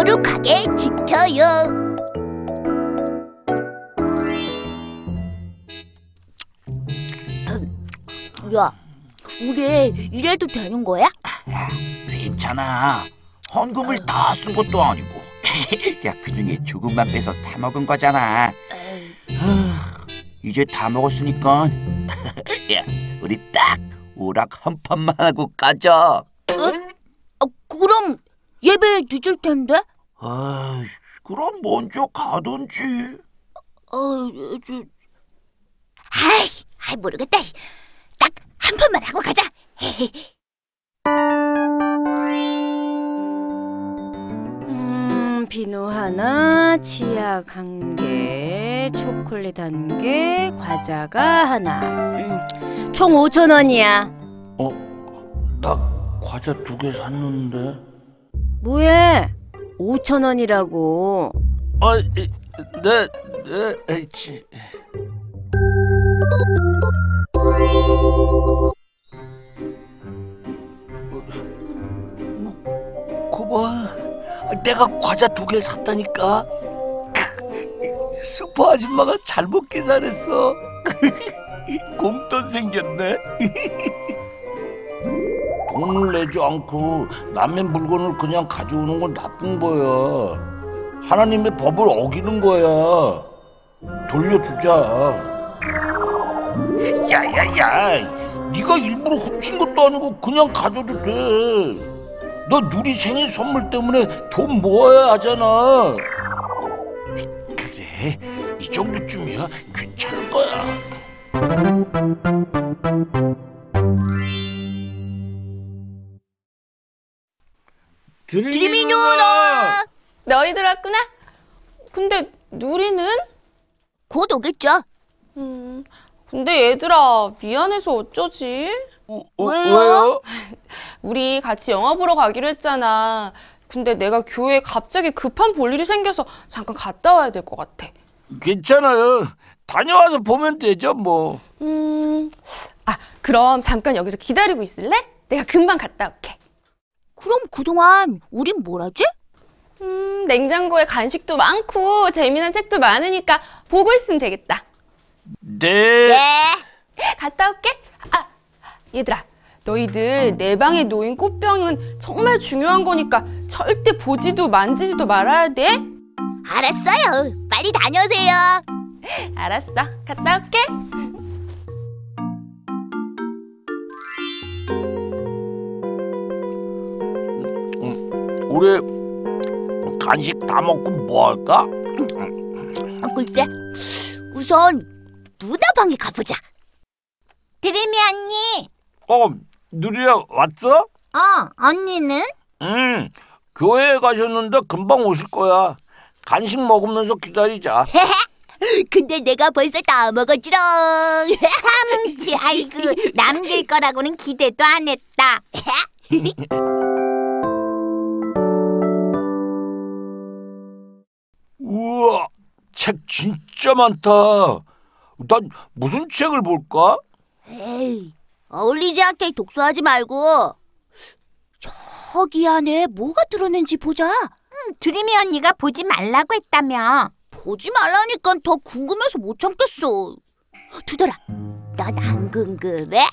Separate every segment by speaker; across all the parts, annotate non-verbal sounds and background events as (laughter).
Speaker 1: 거룩하게 지켜요. 야, 우리 이래도 되는 거야?
Speaker 2: 괜찮아. 헌금을 다 쓴 것도 아니고. (laughs) 야, 그 중에 조금만 빼서 사 먹은 거잖아. 이제 다 먹었으니까. (laughs) 야, 우리 딱 오락 한 판만 하고 가자.
Speaker 1: 어, 그럼 예배 늦을 텐데?
Speaker 2: 아, 그럼 먼저 가든지.
Speaker 1: 어, 저... 아이, 아이 모르겠다. 딱 한 판만 하고 가자. (laughs)
Speaker 3: 음, 비누 하나, 치약 한 개, 초콜릿 한 개, 과자가 하나. 음, 총 5천 원이야.
Speaker 4: 어, 나 과자 두 개 샀는데.
Speaker 3: 뭐해? 5천 원이라고.
Speaker 4: 아, 이, 네, 네, 에이치. 거봐, 내가 과자 두 개 샀다니까. (laughs) 슈퍼 아줌마가 잘못 계산했어. (laughs) 공돈 생겼네. (laughs) 돈을 내지 않고 남의 물건을 그냥 가져오는 건 나쁜 거야. 하나님의 법을 어기는 거야. 돌려주자. 야야야, 네가 일부러 훔친 것도 아니고 그냥 가져도 돼. 너 누리 생일 선물 때문에 돈 모아야 하잖아. 그래, 이 정도쯤이야 괜찮을 거야.
Speaker 1: 드림이 누나
Speaker 5: 너희들 왔구나? 근데 누리는?
Speaker 1: 곧 오겠죠?
Speaker 5: 음, 근데 얘들아 미안해서 어쩌지?
Speaker 4: 어,
Speaker 1: 왜요?
Speaker 4: 왜요? (laughs)
Speaker 5: 우리 같이 영화 보러 가기로 했잖아. 근데 내가 교회에 갑자기 급한 볼일이 생겨서 잠깐 갔다 와야 될 것 같아.
Speaker 4: 괜찮아요. 다녀와서 보면 되죠, 뭐.
Speaker 5: 음, 아 그럼 잠깐 여기서 기다리고 있을래? 내가 금방 갔다 올게.
Speaker 1: 그럼 그동안 우린 뭘 하지?
Speaker 5: 음, 냉장고에 간식도 많고 재미난 책도 많으니까 보고 있으면 되겠다.
Speaker 4: 네.
Speaker 1: 네.
Speaker 5: 갔다 올게. 아, 얘들아, 너희들 내 방에 놓인 꽃병은 정말 중요한 거니까 절대 보지도 만지지도 말아야 돼.
Speaker 1: 알았어요. 빨리 다녀오세요.
Speaker 5: 알았어, 갔다 올게.
Speaker 4: 우리 간식 다 먹고 뭐 할까?
Speaker 1: 어, 글쎄, 우선 누나 방에 가보자. 드림이 언니.
Speaker 4: 어, 누리야 왔어?
Speaker 1: 어, 언니는?
Speaker 4: 응. 교회에 가셨는데 금방 오실 거야. 간식 먹으면서 기다리자. (laughs)
Speaker 1: 근데 내가 벌써 다 먹었지롱. 사뭉치, (laughs) 아이고 남길 거라고는 기대도 안 했다. (laughs)
Speaker 4: 책 진짜 많다. 난 무슨 책을 볼까?
Speaker 1: 에이, 어울리지 않게 독서하지 말고 저기 안에 뭐가 들었는지 보자.
Speaker 6: 드림이 언니가 보지 말라고 했다며.
Speaker 1: 보지 말라니까 더 궁금해서 못 참겠어. 두더라, 넌 안 궁금해?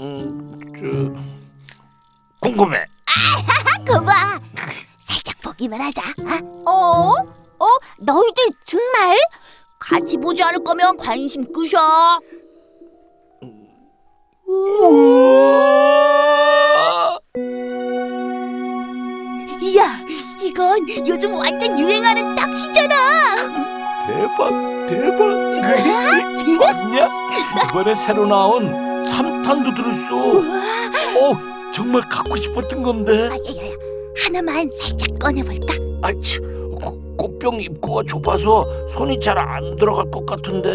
Speaker 4: 음, 저 궁금해. (laughs)
Speaker 1: 거봐, 살짝 보기만 하자. 어?
Speaker 6: 어? 어? 너희들 정말?
Speaker 1: 같이 보지 않을 거면 관심 끄셔. 이야, 이건 요즘 완전 유행하는 낚시잖아.
Speaker 4: 대박, 대박. 맞냐? 이번에 새로 나온 3탄도 들었어. 어, 정말 갖고 싶었던 건데.
Speaker 1: 아, 야, 야, 야, 하나만 살짝 꺼내볼까?
Speaker 4: 아치, 고- 꽃병 입구가 좁아서 손이 잘 안 들어갈 것 같은데?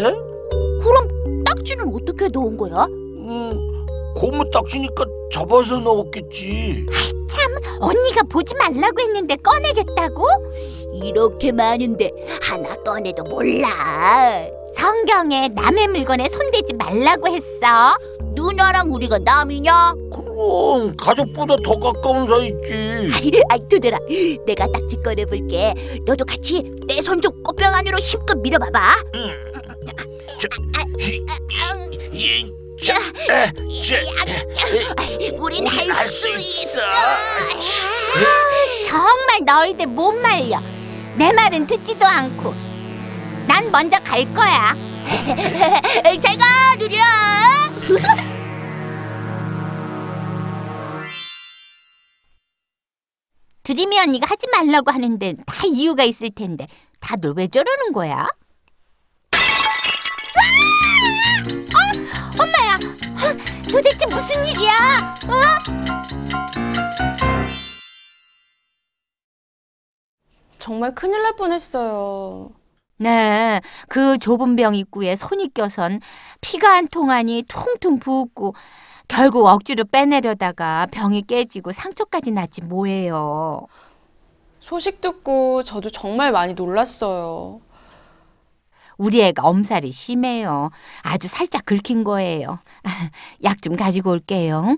Speaker 1: 그럼 딱지는 어떻게 넣은 거야?
Speaker 4: 음, 고무 딱지니까 접어서 넣었겠지.
Speaker 6: 언니가 보지 말라고 했는데 꺼내겠다고?
Speaker 1: 이렇게 많은데 하나 꺼내도 몰라.
Speaker 6: 성경에 남의 물건에 손대지 말라고 했어.
Speaker 1: 누나랑 우리가 남이냐?
Speaker 4: 그럼 가족보다 더 가까운 사이지. (laughs)
Speaker 1: 아이 두들아 내가 딱지 꺼내볼게 너도 같이 내 손 좀 꽃병 안으로 힘껏 밀어봐봐
Speaker 4: 이, 자, 에, 자,
Speaker 1: 우린 할 할수
Speaker 4: 수
Speaker 1: 있어
Speaker 4: 있어.
Speaker 6: 정말 너희들 못 말려. 내 말은 듣지도 않고. 난 먼저 갈 거야. (laughs)
Speaker 1: 잘가 누리 야
Speaker 6: 드림이 언니가 하지 말라고 하는데 다 이유가 있을 텐데 다들 왜 저러는 거야? 어? 엄마야, 어? 도대체 무슨 일이야?
Speaker 5: 정말 큰일 날 뻔했어요.
Speaker 6: 네, 그 좁은 병 입구에 손이 껴선 피가 한 통하니 퉁퉁 부었고 결국 억지로 빼내려다가 병이 깨지고 상처까지 났지 뭐예요.
Speaker 5: 소식 듣고 저도 정말 많이 놀랐어요.
Speaker 6: 우리 애가 엄살이 심해요. 아주 살짝 긁힌 거예요. (laughs) 약 좀 가지고 올게요.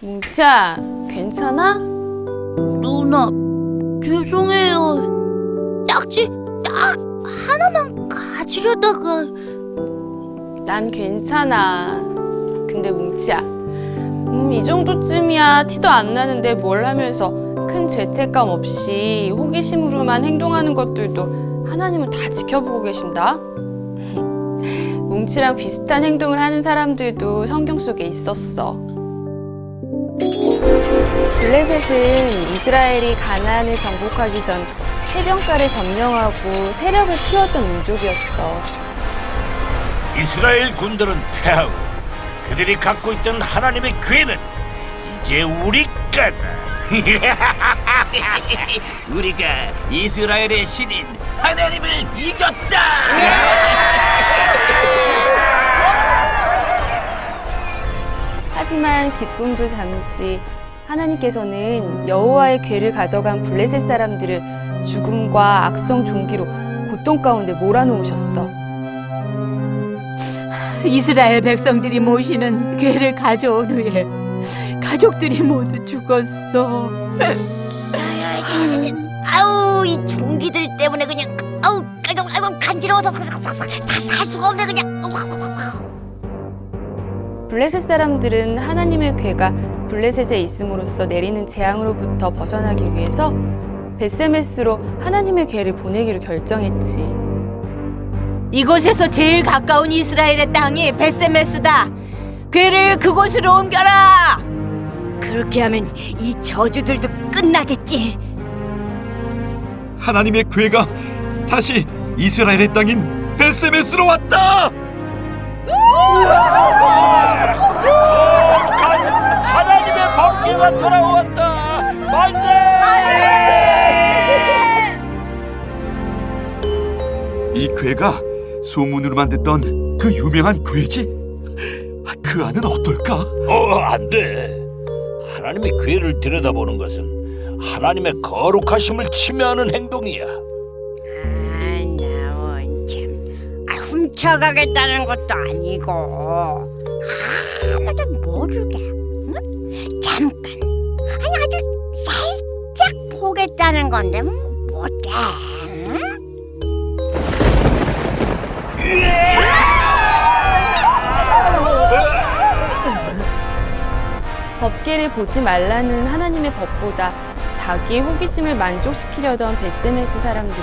Speaker 5: 뭉치야, 괜찮아?
Speaker 1: 누나 죄송해요 딱지 딱 하나만 가지려다가
Speaker 5: 난 괜찮아. 근데 뭉치야, 음, 이 정도쯤이야 티도 안 나는데 뭘 하면서 큰 죄책감 없이 호기심으로만 행동하는 것들도 하나님은 다 지켜보고 계신다. (laughs) 뭉치랑 비슷한 행동을 하는 사람들도 성경 속에 있었어. 블레셋은 이스라엘이 가나안을 정복하기 전 해변가를 점령하고 세력을 키웠던 민족이었어.
Speaker 4: 이스라엘 군들은 패하고 그들이 갖고 있던 하나님의 괴는 이제 우리 거다. (laughs)
Speaker 2: 우리가 이스라엘의 신인 하나님을 이겼다.
Speaker 5: 하지만 기쁨도 잠시 하나님께서는 여호와의 괴를 가져간 블레셋 사람들을 죽음과 악성 종기로 고통 가운데 몰아놓으셨어.
Speaker 6: 이스라엘 백성들이 모시는 괴를 가져온 후에 가족들이 모두 죽었어.
Speaker 1: 아우 이 종기들 때문에 그냥 아우 아이고 아이고 간지러워서 살 수가 없네 그냥
Speaker 5: 블레셋 사람들은 하나님의 괴가 블레셋에 있음으로써 내리는 재앙으로부터 벗어나기 위해서 베세메스로 하나님의 괴를 보내기로 결정했지.
Speaker 6: 이곳에서 제일 가까운 이스라엘의 땅이 베세메스다. 괴를 그곳으로 옮겨라.
Speaker 1: 그렇게 하면 이 저주들도 끝나겠지
Speaker 7: 하나님의 괴가 다시 이스라엘의 땅인 베세메스로 왔다.
Speaker 4: 하나님의 법궤가 돌아왔다. 만세!
Speaker 7: 이 괴가 소문으로만 듣던 그 유명한 괴지. 아, 그 안은 어떨까?
Speaker 4: 어, 안 돼. 하나님의 괴를 들여다보는 것은 하나님의 거룩하심을 침해하는 행동이야.
Speaker 3: 아, 훔쳐가겠다는 것도 아니고
Speaker 6: 아무도 모르게. 응? 잠깐. 아니 아주 살짝
Speaker 3: 보겠다는 건데 뭐 못해.
Speaker 5: 법계를 보지 말라는 하나님의 법보다 자기의 호기심을 만족시키려던 베세메스 사람들은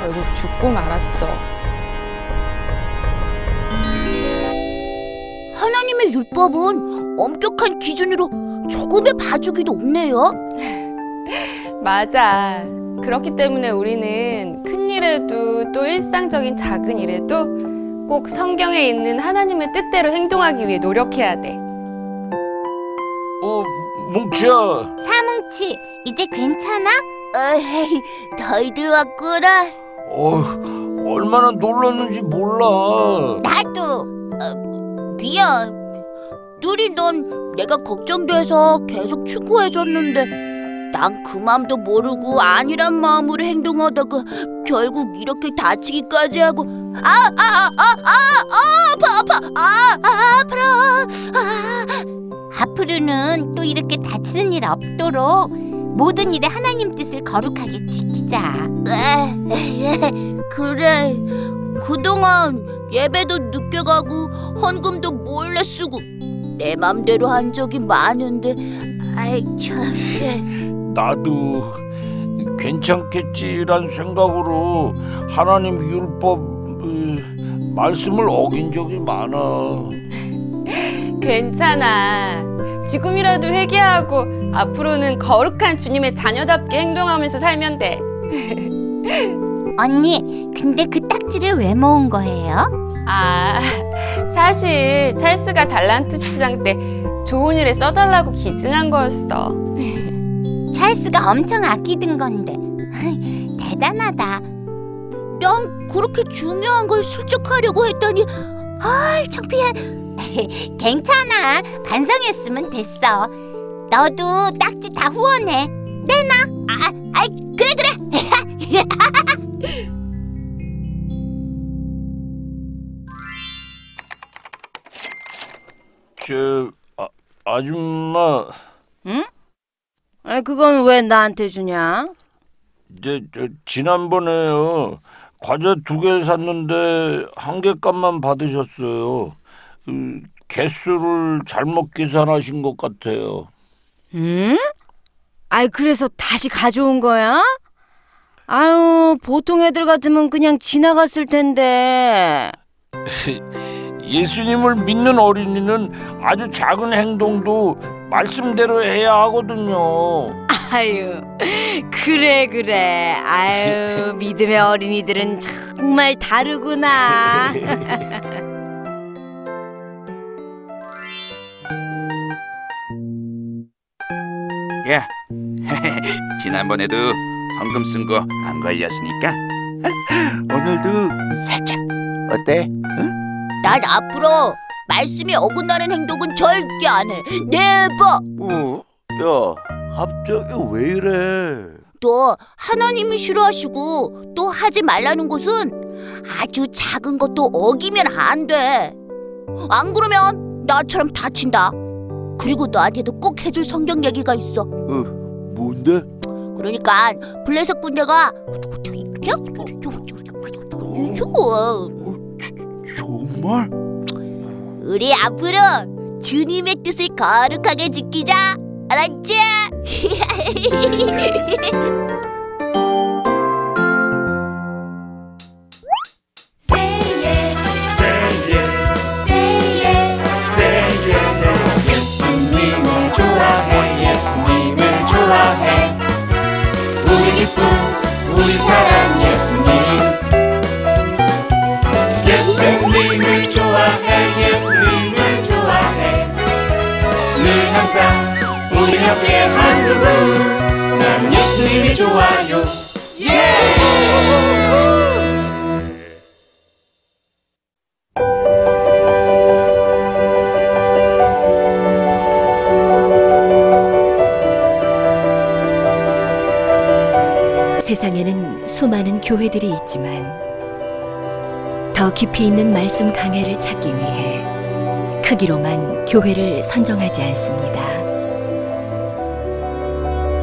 Speaker 5: 결국 죽고 말았어.
Speaker 1: 하나님의 율법은 엄격한 기준으로 조금의 봐주기도 없네요 (laughs)
Speaker 5: 맞아. 그렇기 때문에 우리는 큰 일에도 또 일상적인 작은 일에도 꼭 성경에 있는 하나님의 뜻대로 행동하기 위해 노력해야 돼.
Speaker 4: 어, 뭉치야.
Speaker 6: 사뭉치 이제 괜찮아?
Speaker 1: 에이 너희들 왔구나
Speaker 4: 어, 얼마나 놀랐는지 몰라.
Speaker 6: 나도.
Speaker 1: 미안 누리 넌 내가 걱정돼서 계속 충고해줬는데 난 그 맘도 모르고 아니란 마음으로 행동하다가 결국 이렇게 다치기까지 하고 아아 아 아아 아파 아파 아, 아 아파라 아. 앞으로는 또 이렇게 다치는 일 없도록 모든 일에 하나님 뜻을 거룩하게 지키자. (laughs) 그래. 그동안 예배도 늦게 가고 헌금도 몰래 쓰고 내 맘대로 한 적이 많은데 아이 참.
Speaker 4: 나도 괜찮겠지란 생각으로 하나님 율법 어, 말씀을 어긴 적이 많아. (laughs)
Speaker 5: 괜찮아. 지금이라도 회개하고 앞으로는 거룩한 주님의 자녀답게 행동하면서 살면 돼. (laughs)
Speaker 1: 언니, 근데 그 딱지를 왜 모은 거예요?
Speaker 5: 아, 사실 찰스가 달란트 시장 때 좋은 일에 써달라고 기증한 거였어.
Speaker 1: 찰스가 엄청 아끼던 건데 (laughs) 대단하다. 난 그렇게 중요한 걸 슬쩍하려고 했더니 아이 창피해. (laughs) 괜찮아. 반성했으면 됐어. 너도 딱지 다 후원해. 내놔. 아, 아, 그래 그래. (laughs)
Speaker 4: 저 아, 아줌마,
Speaker 3: 아, 그건 왜 나한테 주냐?
Speaker 4: 저, 저 지난번에요 과자 두 개 샀는데 한 개 값만 받으셨어요. 그, 개수를 잘못 계산하신 것 같아요.
Speaker 3: 응? 아이, 그래서 다시 가져온 거야? 아유, 보통 애들 같으면 그냥 지나갔을 텐데. (laughs)
Speaker 4: 예수님을 믿는 어린이는 아주 작은 행동도 말씀대로 해야 하거든요.
Speaker 3: 아유, 그래, 그래. 아유, (laughs) 믿음의 어린이들은 정말 다르구나.
Speaker 2: 야, (laughs) (laughs) 지난번에도 헌금 쓴 거 안 걸렸으니까 오늘도 살짝 어때?
Speaker 1: 난 앞으로 말씀에 어긋나는 행동은 절대 안 해. 네버.
Speaker 2: 어? 야, 갑자기 왜 이래?
Speaker 1: 또 하나님이 싫어하시고 또 하지 말라는 것은 아주 작은 것도 어기면 안 돼. 안 그러면 나처럼 다친다. 그리고 너한테도 꼭 해줄 성경 얘기가 있어.
Speaker 2: 뭔데?
Speaker 1: 그러니까 블레셋 군대가
Speaker 2: 정말?
Speaker 1: 우리 앞으로 주님의 뜻을 거룩하게 지키자. 알았지? (laughs)
Speaker 8: 옆에 한 그분 나는 예수님이 좋아요. 예.
Speaker 9: 세상에는 수많은 교회들이 있지만 더 깊이 있는 말씀 강해를 찾기 위해 크기로만 교회를 선정하지 않습니다.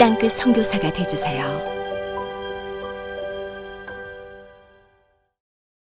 Speaker 9: 땅끝 선교사가 되주세요.